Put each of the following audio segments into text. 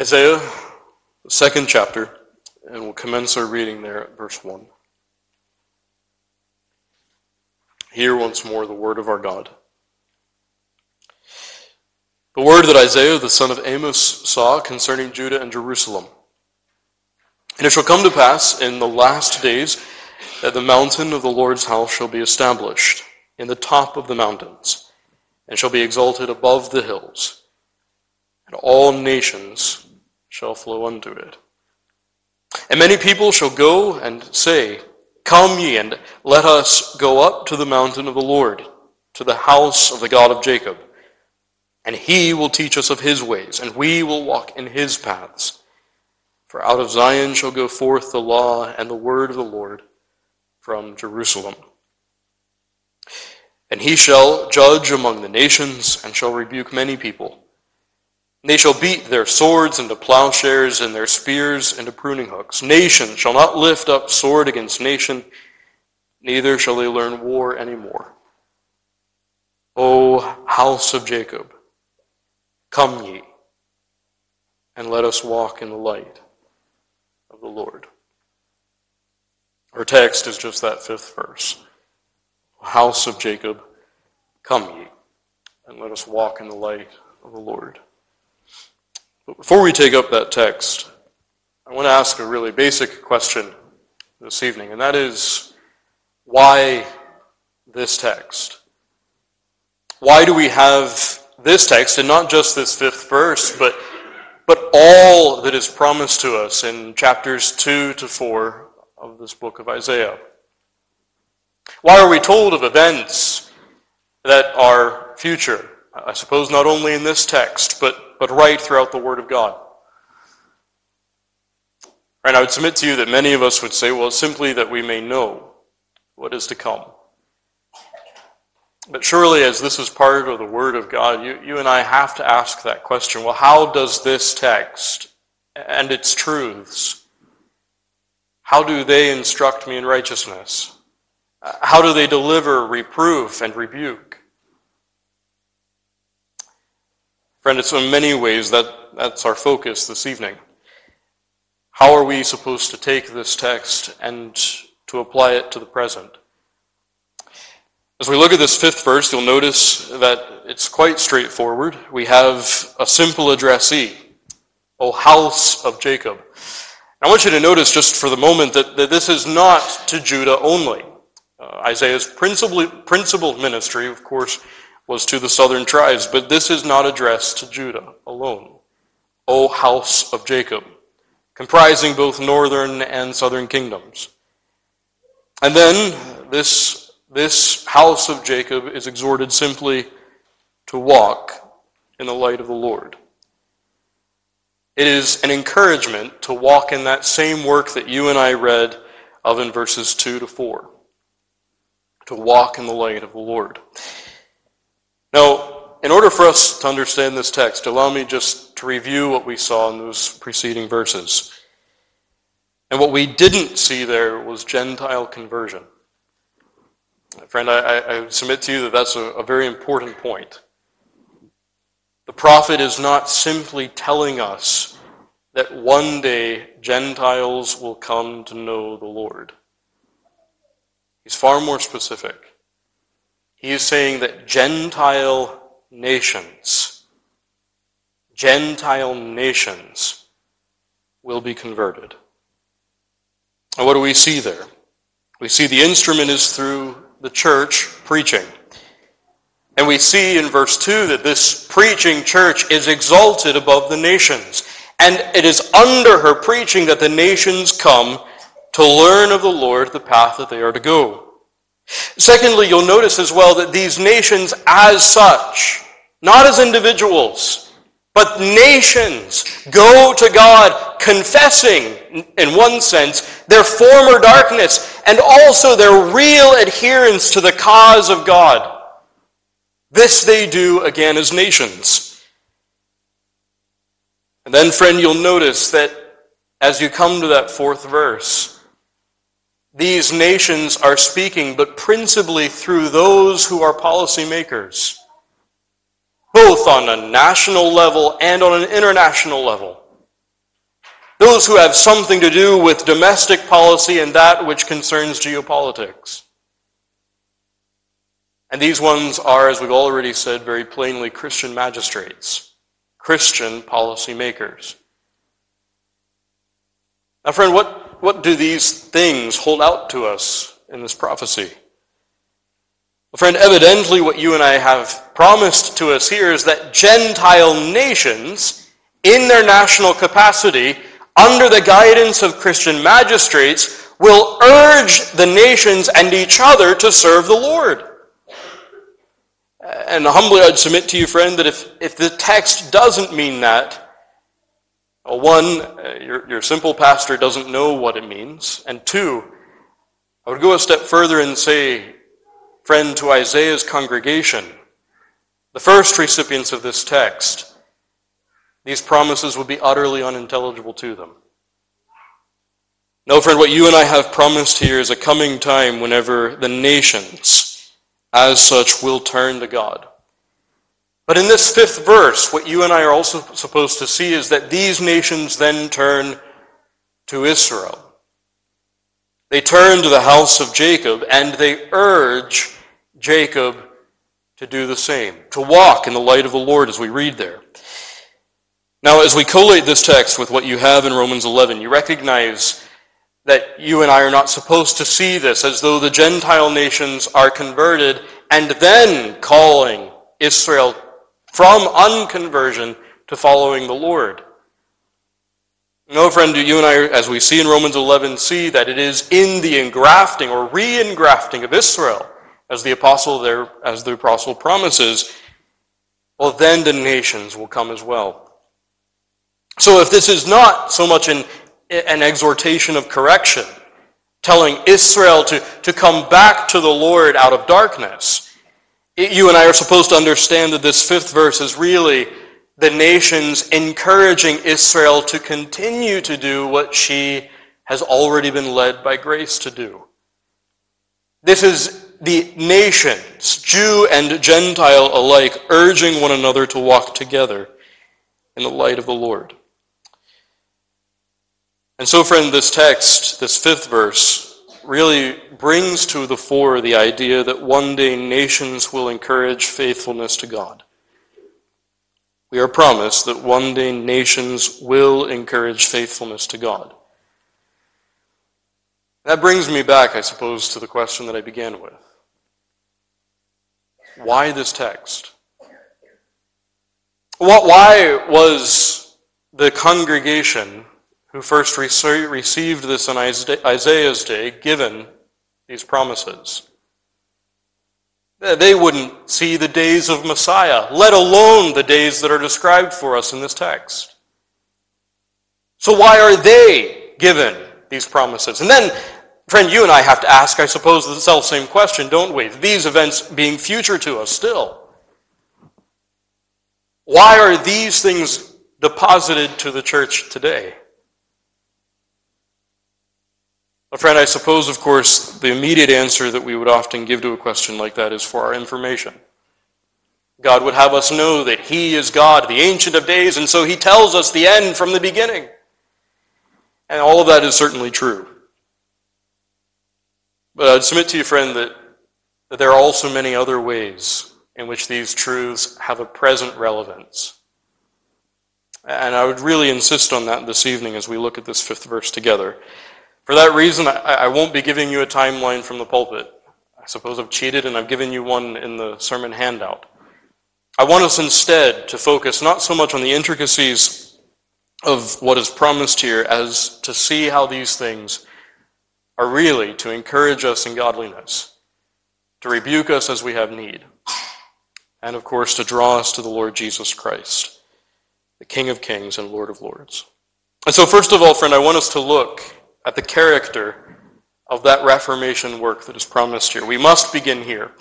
Isaiah, the second chapter, and we'll commence our reading there at verse 1. Hear once more the word of our God. The word that Isaiah the son of Amos saw concerning Judah and Jerusalem. And it shall come to pass in the last days that the mountain of the Lord's house shall be established in the top of the mountains, and shall be exalted above the hills, and all nations shall flow unto it. And many people shall go and say, Come ye, and let us go up to the mountain of the Lord, to the house of the God of Jacob. And he will teach us of his ways, and we will walk in his paths. For out of Zion shall go forth the law and the word of the Lord from Jerusalem. And he shall judge among the nations, and shall rebuke many people. They shall beat their swords into plowshares and their spears into pruning hooks. Nation shall not lift up sword against nation, neither shall they learn war any more. O house of Jacob, come ye, and let us walk in the light of the Lord. Our text is just that fifth verse. House of Jacob, come ye, and let us walk in the light of the Lord. But before we take up that text, I want to ask a really basic question this evening, and that is why this text? Why do we have this text, and not just this fifth verse, but, but all that is promised to us in chapters 2 to 4 of this book of Isaiah? Why are we told of events that are future? I suppose not only in this text, but but right throughout the Word of God. And I would submit to you that many of us would say, well, simply that we may know what is to come. But surely, as this is part of the Word of God, you, you and I have to ask that question well, how does this text and its truths, how do they instruct me in righteousness? How do they deliver reproof and rebuke? Friend, it's in many ways that that's our focus this evening. How are we supposed to take this text and to apply it to the present? As we look at this fifth verse, you'll notice that it's quite straightforward. We have a simple addressee, O house of Jacob. I want you to notice just for the moment that, that this is not to Judah only. Uh, Isaiah's principal, principal ministry, of course, was to the southern tribes, but this is not addressed to Judah alone. O house of Jacob, comprising both northern and southern kingdoms. And then this, this house of Jacob is exhorted simply to walk in the light of the Lord. It is an encouragement to walk in that same work that you and I read of in verses 2 to 4. To walk in the light of the Lord. Now, in order for us to understand this text, allow me just to review what we saw in those preceding verses. And what we didn't see there was Gentile conversion. Friend, I, I submit to you that that's a, a very important point. The prophet is not simply telling us that one day Gentiles will come to know the Lord. He's far more specific. He is saying that Gentile nations, Gentile nations will be converted. And what do we see there? We see the instrument is through the church preaching. And we see in verse 2 that this preaching church is exalted above the nations. And it is under her preaching that the nations come to learn of the Lord the path that they are to go. Secondly, you'll notice as well that these nations, as such, not as individuals, but nations, go to God confessing, in one sense, their former darkness and also their real adherence to the cause of God. This they do again as nations. And then, friend, you'll notice that as you come to that fourth verse, these nations are speaking, but principally through those who are policymakers, both on a national level and on an international level. those who have something to do with domestic policy and that which concerns geopolitics. And these ones are, as we've already said very plainly, Christian magistrates, Christian policymakers. Now, friend, what, what do these things hold out to us in this prophecy? Well, friend, evidently what you and I have promised to us here is that Gentile nations, in their national capacity, under the guidance of Christian magistrates, will urge the nations and each other to serve the Lord. And humbly I'd submit to you, friend, that if, if the text doesn't mean that, well, one, uh, your, your simple pastor doesn't know what it means. And two, I would go a step further and say, friend, to Isaiah's congregation, the first recipients of this text, these promises would be utterly unintelligible to them. No, friend, what you and I have promised here is a coming time whenever the nations, as such, will turn to God. But in this fifth verse, what you and I are also supposed to see is that these nations then turn to Israel. They turn to the house of Jacob and they urge Jacob to do the same, to walk in the light of the Lord as we read there. Now, as we collate this text with what you have in Romans 11, you recognize that you and I are not supposed to see this as though the Gentile nations are converted and then calling Israel from unconversion to following the Lord. No, friend, do you and I, as we see in Romans 11, see that it is in the engrafting or re-engrafting of Israel, as the apostle there, as the apostle promises, well, then the nations will come as well. So if this is not so much an an exhortation of correction, telling Israel to, to come back to the Lord out of darkness. You and I are supposed to understand that this fifth verse is really the nations encouraging Israel to continue to do what she has already been led by grace to do. This is the nations, Jew and Gentile alike, urging one another to walk together in the light of the Lord. And so, friend, this text, this fifth verse, really brings to the fore the idea that one day nations will encourage faithfulness to God. We are promised that one day nations will encourage faithfulness to God. That brings me back, I suppose, to the question that I began with. Why this text? Why was the congregation who first received this on Isaiah's day given these promises. They wouldn't see the days of Messiah, let alone the days that are described for us in this text. So, why are they given these promises? And then, friend, you and I have to ask, I suppose, the self same question, don't we? These events being future to us still. Why are these things deposited to the church today? Well, friend, I suppose, of course, the immediate answer that we would often give to a question like that is for our information. God would have us know that He is God, the Ancient of Days, and so He tells us the end from the beginning. And all of that is certainly true. But I'd submit to you, friend, that, that there are also many other ways in which these truths have a present relevance. And I would really insist on that this evening as we look at this fifth verse together. For that reason, I, I won't be giving you a timeline from the pulpit. I suppose I've cheated and I've given you one in the sermon handout. I want us instead to focus not so much on the intricacies of what is promised here as to see how these things are really to encourage us in godliness, to rebuke us as we have need, and of course to draw us to the Lord Jesus Christ, the King of kings and Lord of lords. And so, first of all, friend, I want us to look at the character of that Reformation work that is promised here. We must begin here,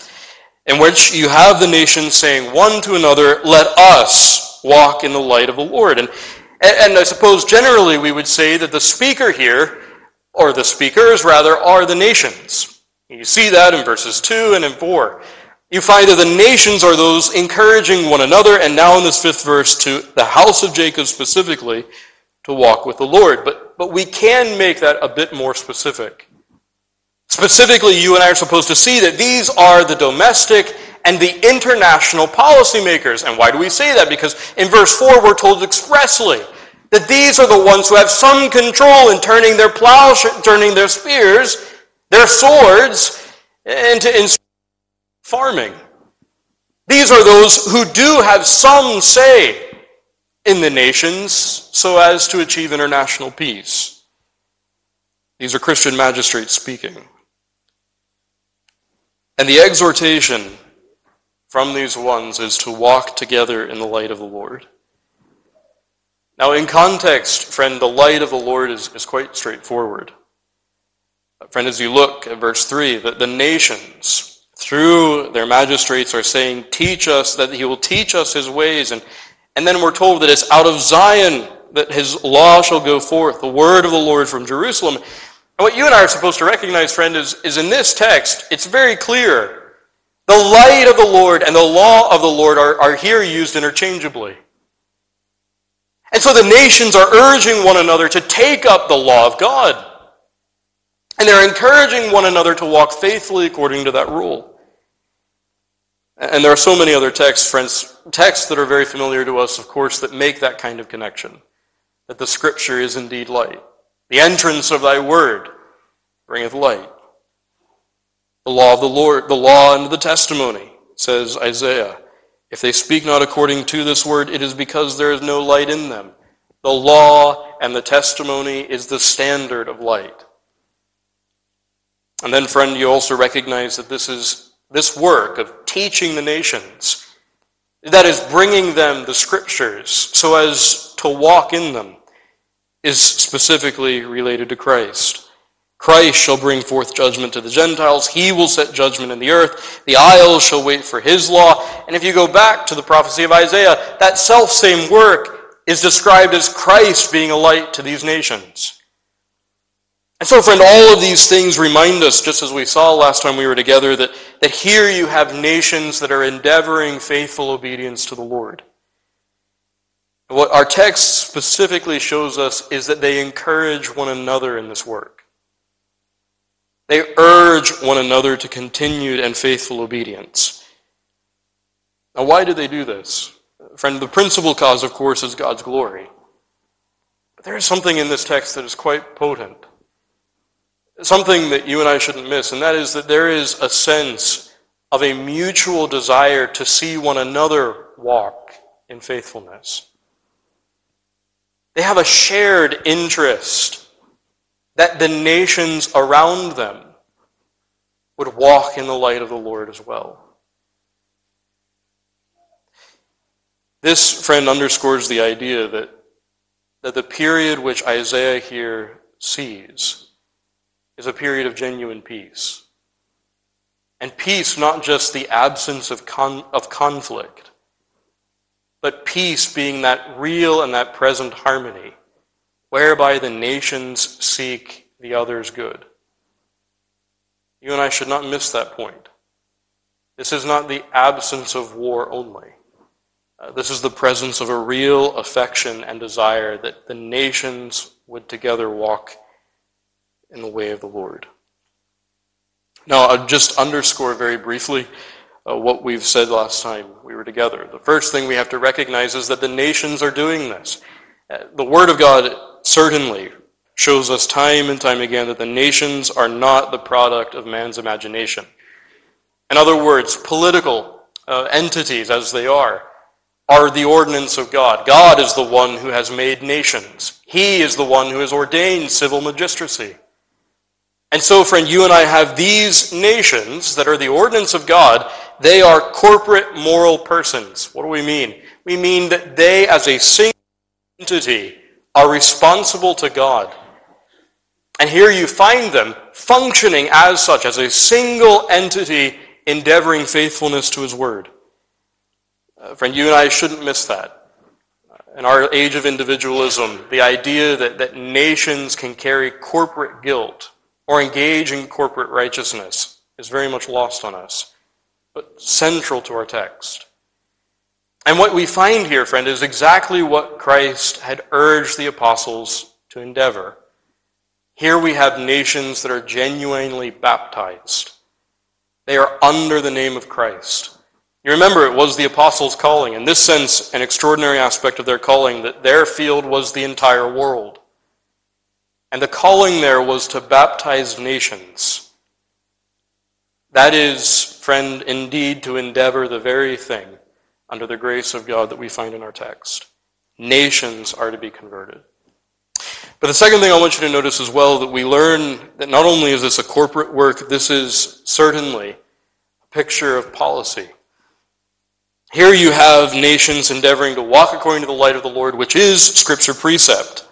in which you have the nations saying one to another, Let us walk in the light of the Lord. And, and I suppose generally we would say that the speaker here, or the speakers rather, are the nations. You see that in verses 2 and in 4. You find that the nations are those encouraging one another, and now in this fifth verse to the house of Jacob specifically, to walk with the Lord. But, but we can make that a bit more specific. Specifically, you and I are supposed to see that these are the domestic and the international policymakers. And why do we say that? Because in verse 4, we're told expressly that these are the ones who have some control in turning their plows, turning their spears, their swords, into in farming. These are those who do have some say in the nations so as to achieve international peace. These are Christian magistrates speaking. And the exhortation from these ones is to walk together in the light of the Lord. Now, in context, friend, the light of the Lord is, is quite straightforward. Friend, as you look at verse 3, that the nations, through their magistrates, are saying, Teach us, that he will teach us his ways. And, and then we're told that it's out of Zion that his law shall go forth, the word of the Lord from Jerusalem. And what you and I are supposed to recognize, friend, is, is in this text, it's very clear. The light of the Lord and the law of the Lord are, are here used interchangeably. And so the nations are urging one another to take up the law of God. And they're encouraging one another to walk faithfully according to that rule. And there are so many other texts, friends, texts that are very familiar to us, of course, that make that kind of connection. That the scripture is indeed light. The entrance of thy word bringeth light. The law of the Lord, the law and the testimony, says Isaiah. If they speak not according to this word, it is because there is no light in them. The law and the testimony is the standard of light. And then, friend, you also recognize that this is this work of teaching the nations, that is bringing them the scriptures so as to walk in them, is specifically related to Christ. Christ shall bring forth judgment to the Gentiles. He will set judgment in the earth. The isles shall wait for his law. And if you go back to the prophecy of Isaiah, that self same work is described as Christ being a light to these nations. And so, friend, all of these things remind us, just as we saw last time we were together, that, that here you have nations that are endeavoring faithful obedience to the Lord. What our text specifically shows us is that they encourage one another in this work. They urge one another to continued and faithful obedience. Now, why do they do this? Friend, the principal cause, of course, is God's glory. But there is something in this text that is quite potent. Something that you and I shouldn't miss, and that is that there is a sense of a mutual desire to see one another walk in faithfulness. They have a shared interest that the nations around them would walk in the light of the Lord as well. This, friend, underscores the idea that, that the period which Isaiah here sees is a period of genuine peace. And peace, not just the absence of, con- of conflict, but peace being that real and that present harmony whereby the nations seek the other's good. You and I should not miss that point. This is not the absence of war only. Uh, this is the presence of a real affection and desire that the nations would together walk in the way of the Lord. Now, I'll just underscore very briefly uh, what we've said last time we were together. The first thing we have to recognize is that the nations are doing this. Uh, the Word of God certainly shows us time and time again that the nations are not the product of man's imagination. In other words, political uh, entities, as they are, are the ordinance of God. God is the one who has made nations. He is the one who has ordained civil magistracy. And so, friend, you and I have these nations that are the ordinance of God. They are corporate moral persons. What do we mean? We mean that they, as a single entity, are responsible to God. And here you find them functioning as such, as a single entity endeavoring faithfulness to His Word. Uh, friend, you and I shouldn't miss that. In our age of individualism, the idea that, that nations can carry corporate guilt or engage in corporate righteousness is very much lost on us, but central to our text. And what we find here, friend, is exactly what Christ had urged the apostles to endeavor. Here we have nations that are genuinely baptized. They are under the name of Christ. You remember, it was the apostles' calling. In this sense, an extraordinary aspect of their calling, that their field was the entire world. And the calling there was to baptize nations. That is, friend, indeed to endeavor the very thing under the grace of God that we find in our text. Nations are to be converted. But the second thing I want you to notice as well that we learn that not only is this a corporate work, this is certainly a picture of policy. Here you have nations endeavoring to walk according to the light of the Lord, which is Scripture precept.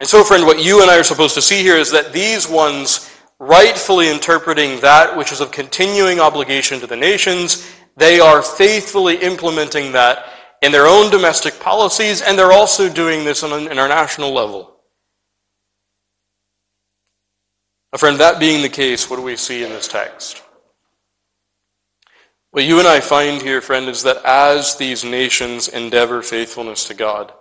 And so, friend, what you and I are supposed to see here is that these ones, rightfully interpreting that which is of continuing obligation to the nations, they are faithfully implementing that in their own domestic policies, and they're also doing this on an international level. A friend, that being the case, what do we see in this text? What you and I find here, friend, is that as these nations endeavor faithfulness to God,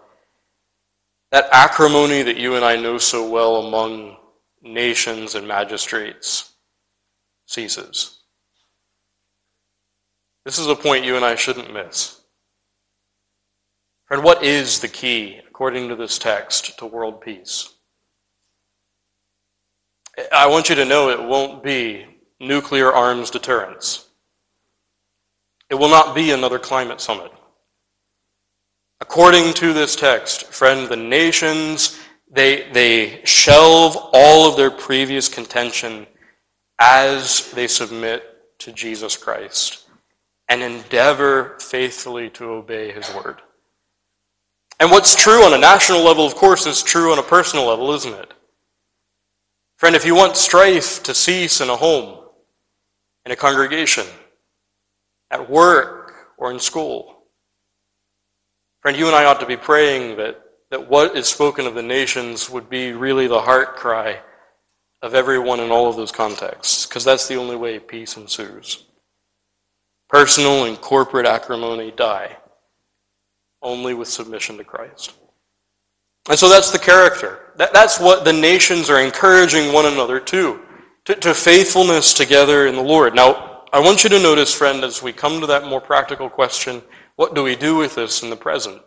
that acrimony that you and I know so well among nations and magistrates ceases. This is a point you and I shouldn't miss. Friend, what is the key, according to this text, to world peace? I want you to know it won't be nuclear arms deterrence. It will not be another climate summit. According to this text, friend, the nations, they, they shelve all of their previous contention as they submit to Jesus Christ and endeavor faithfully to obey his word. And what's true on a national level, of course, is true on a personal level, isn't it? Friend, if you want strife to cease in a home, in a congregation, at work, or in school, Friend, you and I ought to be praying that, that what is spoken of the nations would be really the heart cry of everyone in all of those contexts, because that's the only way peace ensues. Personal and corporate acrimony die only with submission to Christ. And so that's the character. That, that's what the nations are encouraging one another to, to, to faithfulness together in the Lord. Now, I want you to notice, friend, as we come to that more practical question what do we do with this in the present?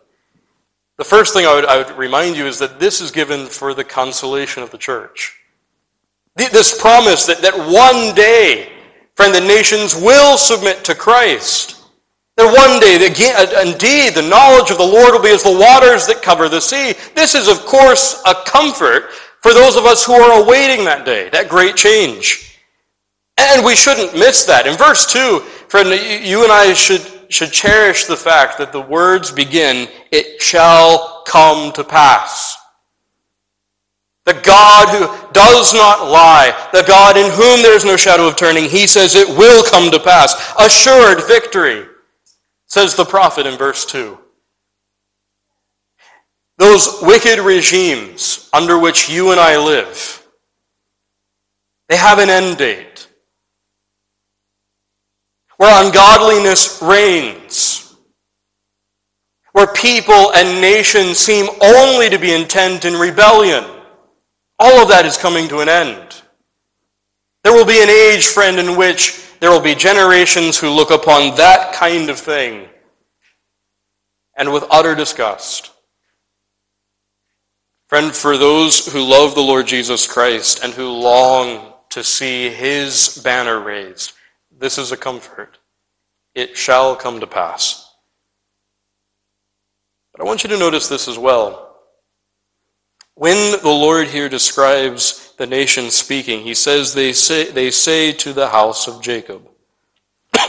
The first thing I would, I would remind you is that this is given for the consolation of the church. This promise that, that one day, friend, the nations will submit to Christ. That one day, uh, indeed, the knowledge of the Lord will be as the waters that cover the sea. This is, of course, a comfort for those of us who are awaiting that day, that great change. And we shouldn't miss that. In verse 2, friend, you and I should should cherish the fact that the words begin, it shall come to pass. The God who does not lie, the God in whom there is no shadow of turning, he says it will come to pass. Assured victory, says the prophet in verse 2. Those wicked regimes under which you and I live, they have an end date where ungodliness reigns, where people and nations seem only to be intent in rebellion. All of that is coming to an end. There will be an age, friend, in which there will be generations who look upon that kind of thing and with utter disgust. Friend, for those who love the Lord Jesus Christ and who long to see his banner raised, this is a comfort. It shall come to pass. But I want you to notice this as well. When the Lord here describes the nation speaking, he says they say, they say to the house of Jacob.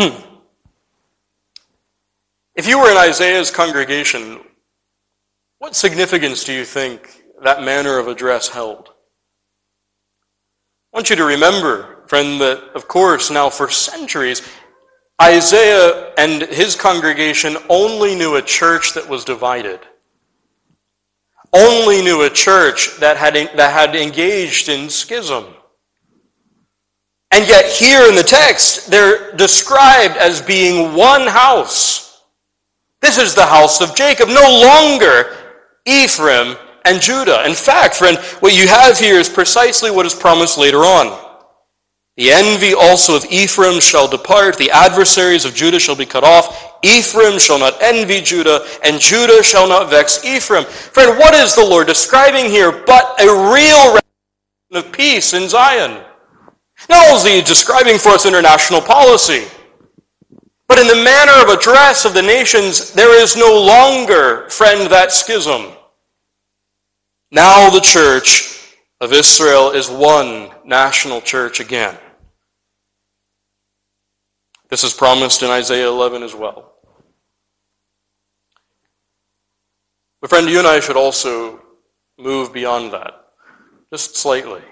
if you were in Isaiah's congregation, what significance do you think that manner of address held? I want you to remember friend, that of course now for centuries, Isaiah and his congregation only knew a church that was divided. Only knew a church that had, that had engaged in schism. And yet, here in the text, they're described as being one house. This is the house of Jacob, no longer Ephraim and Judah. In fact, friend, what you have here is precisely what is promised later on. The envy also of Ephraim shall depart, the adversaries of Judah shall be cut off. Ephraim shall not envy Judah, and Judah shall not vex Ephraim. Friend, what is the Lord describing here but a real of peace in Zion? Not only is he describing for us international policy, but in the manner of address of the nations, there is no longer, friend, that schism. Now the church of Israel is one national church again. This is promised in Isaiah 11 as well. But, friend, you and I should also move beyond that, just slightly.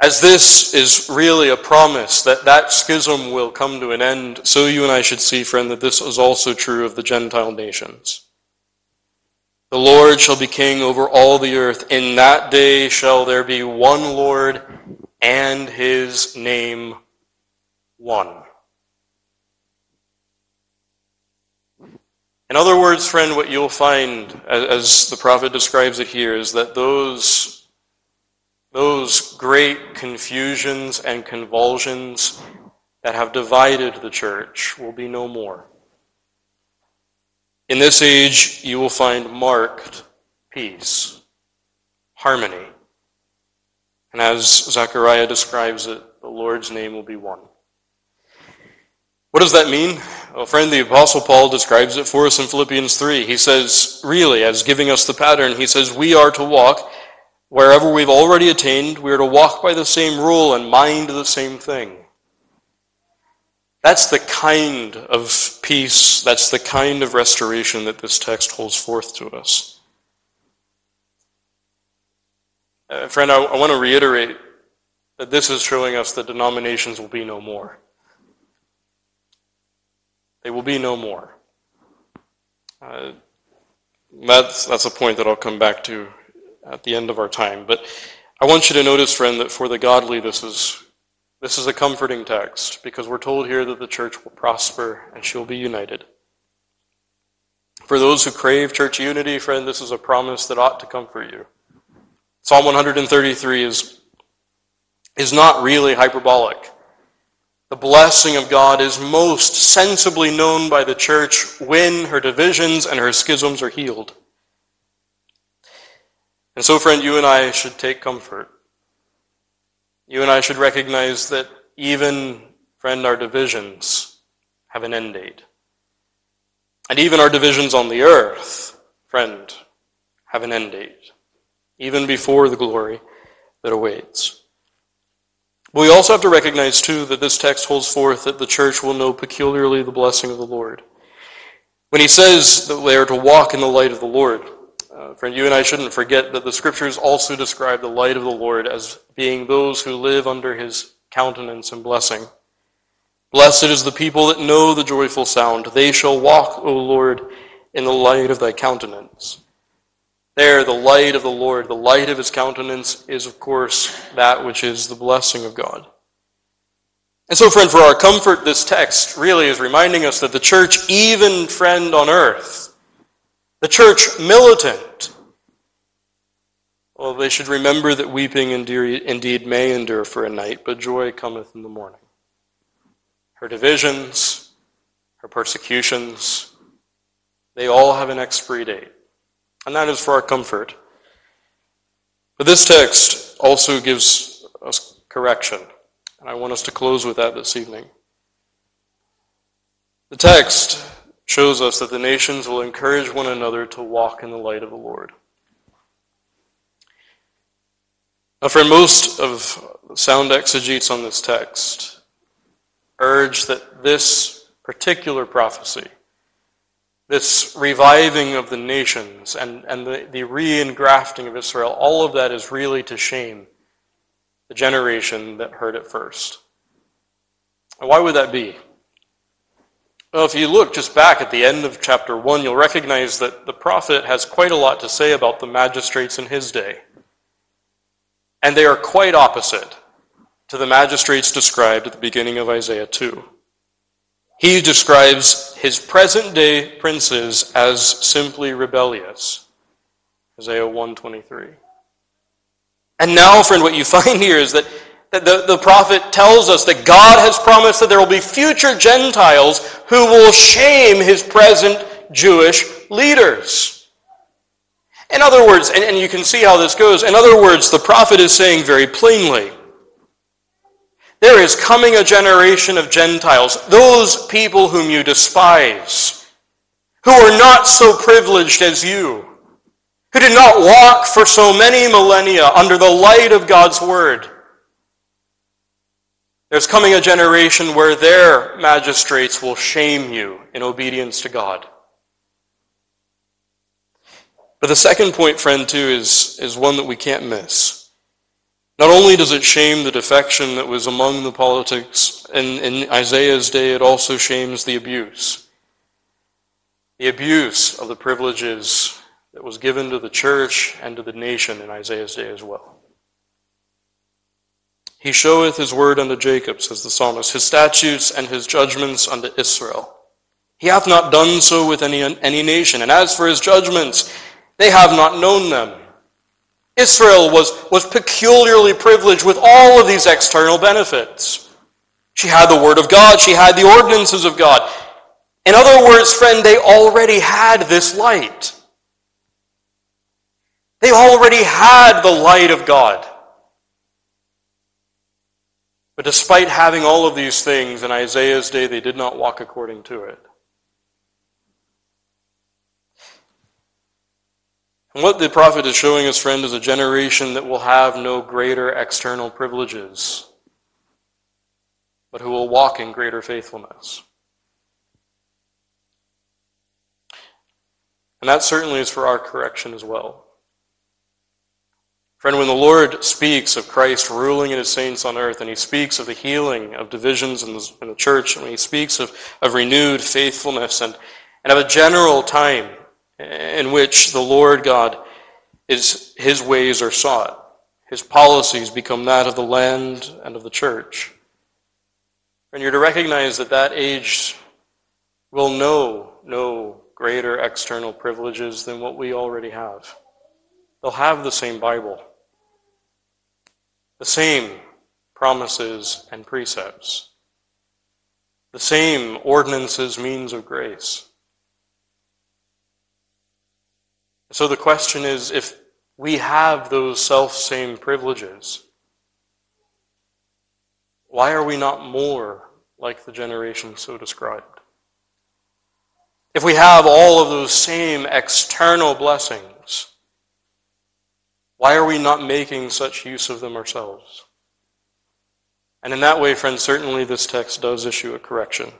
As this is really a promise that that schism will come to an end, so you and I should see, friend, that this is also true of the Gentile nations. The Lord shall be king over all the earth. In that day shall there be one Lord, and his name one. In other words, friend, what you'll find, as the prophet describes it here, is that those, those great confusions and convulsions that have divided the church will be no more. In this age, you will find marked peace, harmony. And as Zechariah describes it, the Lord's name will be one. What does that mean? Well, friend, the Apostle Paul describes it for us in Philippians 3. He says, really, as giving us the pattern, he says, we are to walk wherever we've already attained, we are to walk by the same rule and mind the same thing. That's the kind of peace, that's the kind of restoration that this text holds forth to us. Uh, friend, I, I want to reiterate that this is showing us that denominations will be no more. They will be no more. Uh, that's, that's a point that I'll come back to at the end of our time. But I want you to notice, friend, that for the godly, this is this is a comforting text because we're told here that the church will prosper and she'll be united. For those who crave church unity, friend, this is a promise that ought to comfort you. Psalm 133 is, is not really hyperbolic. The blessing of God is most sensibly known by the church when her divisions and her schisms are healed. And so, friend, you and I should take comfort you and I should recognize that even, friend, our divisions have an end date. And even our divisions on the earth, friend, have an end date, even before the glory that awaits. But we also have to recognize, too, that this text holds forth that the church will know peculiarly the blessing of the Lord. When he says that they are to walk in the light of the Lord, uh, friend, you and I shouldn't forget that the scriptures also describe the light of the Lord as being those who live under his countenance and blessing. Blessed is the people that know the joyful sound. They shall walk, O Lord, in the light of thy countenance. There, the light of the Lord, the light of his countenance, is, of course, that which is the blessing of God. And so, friend, for our comfort, this text really is reminding us that the church, even friend on earth, the church militant. Well, they should remember that weeping indeed may endure for a night, but joy cometh in the morning. Her divisions, her persecutions, they all have an expiry date. And that is for our comfort. But this text also gives us correction. And I want us to close with that this evening. The text shows us that the nations will encourage one another to walk in the light of the Lord. Now, for most of sound exegetes on this text, urge that this particular prophecy, this reviving of the nations and, and the, the re engrafting of Israel, all of that is really to shame the generation that heard it first. And why would that be? Well, if you look just back at the end of chapter 1, you'll recognize that the prophet has quite a lot to say about the magistrates in his day. And they are quite opposite to the magistrates described at the beginning of Isaiah 2. He describes his present day princes as simply rebellious. Isaiah 123. And now, friend, what you find here is that that the, the prophet tells us that God has promised that there will be future Gentiles who will shame his present Jewish leaders. In other words, and, and you can see how this goes, in other words, the prophet is saying very plainly, there is coming a generation of Gentiles, those people whom you despise, who are not so privileged as you, who did not walk for so many millennia under the light of God's Word. There's coming a generation where their magistrates will shame you in obedience to God. But the second point, friend, too, is, is one that we can't miss. Not only does it shame the defection that was among the politics in, in Isaiah's day, it also shames the abuse. The abuse of the privileges that was given to the church and to the nation in Isaiah's day as well. He showeth his word unto Jacob, says the psalmist, his statutes and his judgments unto Israel. He hath not done so with any, any nation, and as for his judgments, they have not known them. Israel was, was peculiarly privileged with all of these external benefits. She had the Word of God, she had the ordinances of God. In other words, friend, they already had this light. They already had the light of God. But despite having all of these things in Isaiah's day, they did not walk according to it. And what the prophet is showing his friend, is a generation that will have no greater external privileges, but who will walk in greater faithfulness. And that certainly is for our correction as well. Friend, when the Lord speaks of Christ ruling in his saints on earth, and he speaks of the healing of divisions in the, in the church, and when he speaks of, of renewed faithfulness and, and of a general time in which the Lord God is his ways are sought. His policies become that of the land and of the church. And you're to recognize that that age will know no greater external privileges than what we already have. They'll have the same Bible, the same promises and precepts, the same ordinances, means of grace. So the question is if we have those self same privileges, why are we not more like the generation so described? If we have all of those same external blessings, why are we not making such use of them ourselves? And in that way, friends, certainly this text does issue a correction.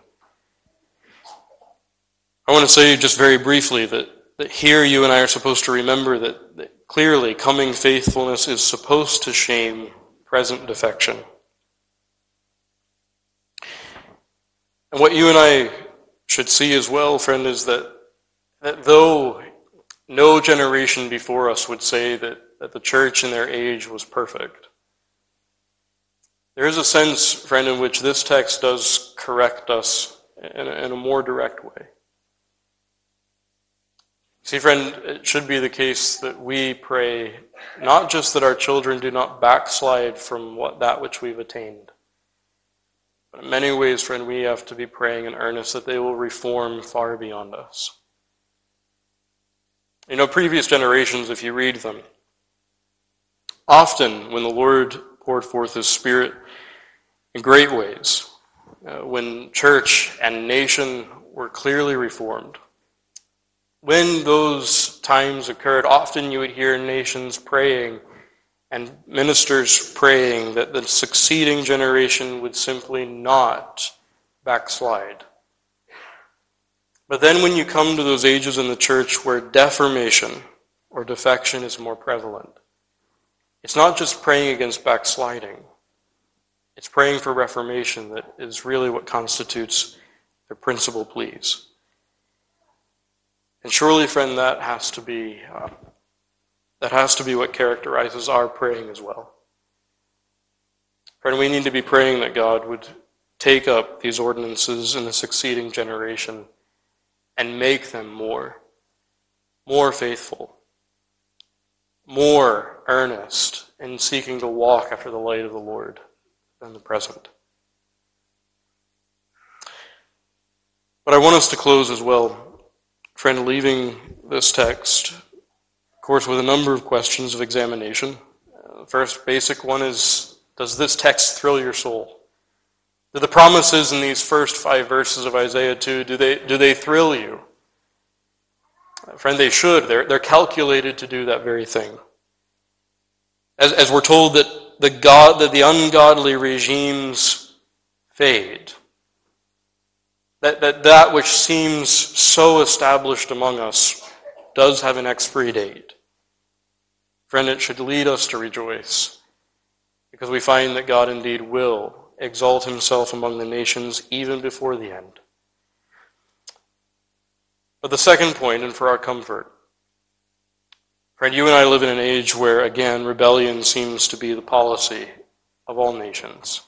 I want to say just very briefly that that here you and I are supposed to remember that, that clearly coming faithfulness is supposed to shame present defection. And what you and I should see as well, friend, is that, that though no generation before us would say that, that the church in their age was perfect, there is a sense, friend, in which this text does correct us in a, in a more direct way. See, friend, it should be the case that we pray not just that our children do not backslide from what, that which we've attained, but in many ways, friend, we have to be praying in earnest that they will reform far beyond us. You know, previous generations, if you read them, often when the Lord poured forth His Spirit in great ways, uh, when church and nation were clearly reformed, when those times occurred, often you would hear nations praying and ministers praying that the succeeding generation would simply not backslide. But then when you come to those ages in the church where deformation or defection is more prevalent, it's not just praying against backsliding. It's praying for reformation that is really what constitutes the principal pleas. And surely, friend, that has to be uh, that has to be what characterizes our praying as well. Friend, we need to be praying that God would take up these ordinances in the succeeding generation and make them more, more faithful, more earnest in seeking to walk after the light of the Lord than the present. But I want us to close as well, friend, leaving this text, of course, with a number of questions of examination. Uh, the first basic one is Does this text thrill your soul? Do the promises in these first five verses of Isaiah 2, do they, do they thrill you? Uh, friend, they should. They're, they're calculated to do that very thing. As, as we're told that the, God, that the ungodly regimes fade, that, that that which seems so established among us does have an expiry date. Friend, it should lead us to rejoice because we find that God indeed will exalt himself among the nations even before the end. But the second point, and for our comfort, friend, you and I live in an age where, again, rebellion seems to be the policy of all nations.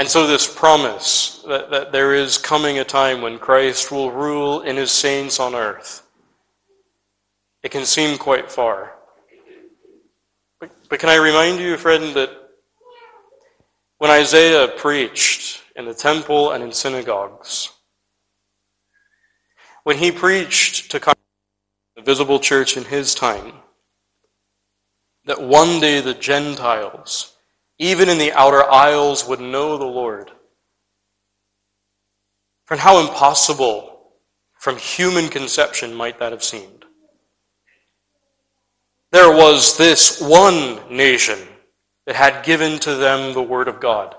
And so, this promise that, that there is coming a time when Christ will rule in his saints on earth, it can seem quite far. But, but can I remind you, friend, that when Isaiah preached in the temple and in synagogues, when he preached to the visible church in his time, that one day the Gentiles even in the outer isles, would know the Lord. Friend, how impossible from human conception might that have seemed? There was this one nation that had given to them the Word of God,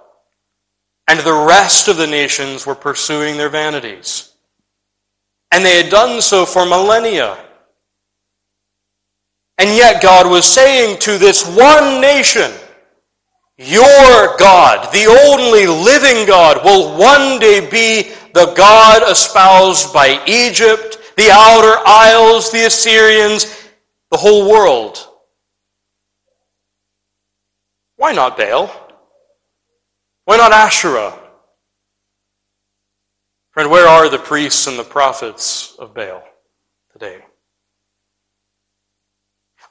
and the rest of the nations were pursuing their vanities. And they had done so for millennia. And yet God was saying to this one nation, your God, the only living God, will one day be the God espoused by Egypt, the outer isles, the Assyrians, the whole world. Why not Baal? Why not Asherah? Friend, where are the priests and the prophets of Baal today?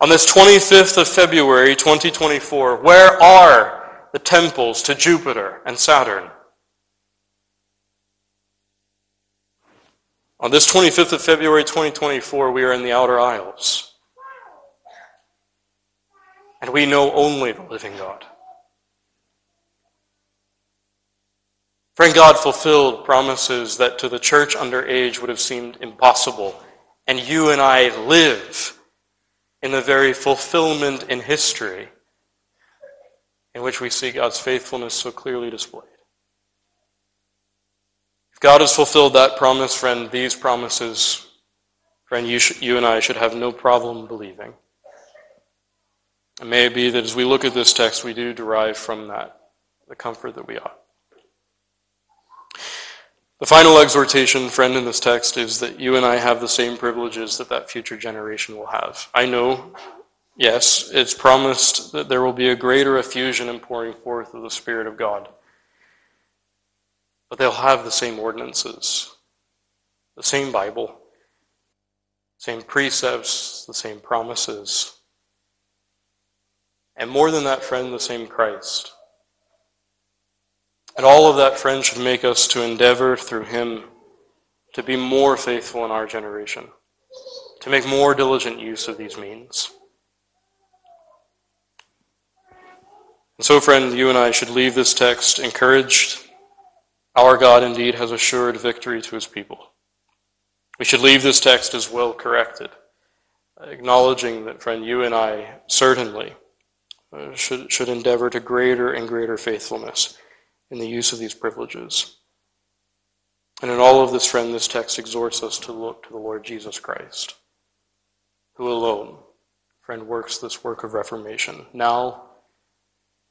On this 25th of February, 2024, where are the temples to Jupiter and Saturn. On this 25th of February 2024, we are in the Outer Isles. And we know only the living God. Friend, God fulfilled promises that to the church under age would have seemed impossible. And you and I live in the very fulfillment in history in which we see God's faithfulness so clearly displayed. If God has fulfilled that promise, friend, these promises, friend, you, you and I should have no problem believing. It may be that as we look at this text, we do derive from that the comfort that we ought. The final exhortation, friend, in this text is that you and I have the same privileges that that future generation will have. I know Yes, it's promised that there will be a greater effusion and pouring forth of the Spirit of God. But they'll have the same ordinances, the same Bible, same precepts, the same promises. And more than that, friend, the same Christ. And all of that, friend, should make us to endeavor through Him to be more faithful in our generation, to make more diligent use of these means. And so, friend, you and I should leave this text encouraged. Our God indeed has assured victory to his people. We should leave this text as well corrected, acknowledging that, friend, you and I certainly uh, should, should endeavor to greater and greater faithfulness in the use of these privileges. And in all of this, friend, this text exhorts us to look to the Lord Jesus Christ, who alone, friend, works this work of reformation now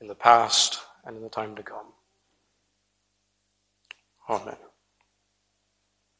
in the past and in the time to come. Amen.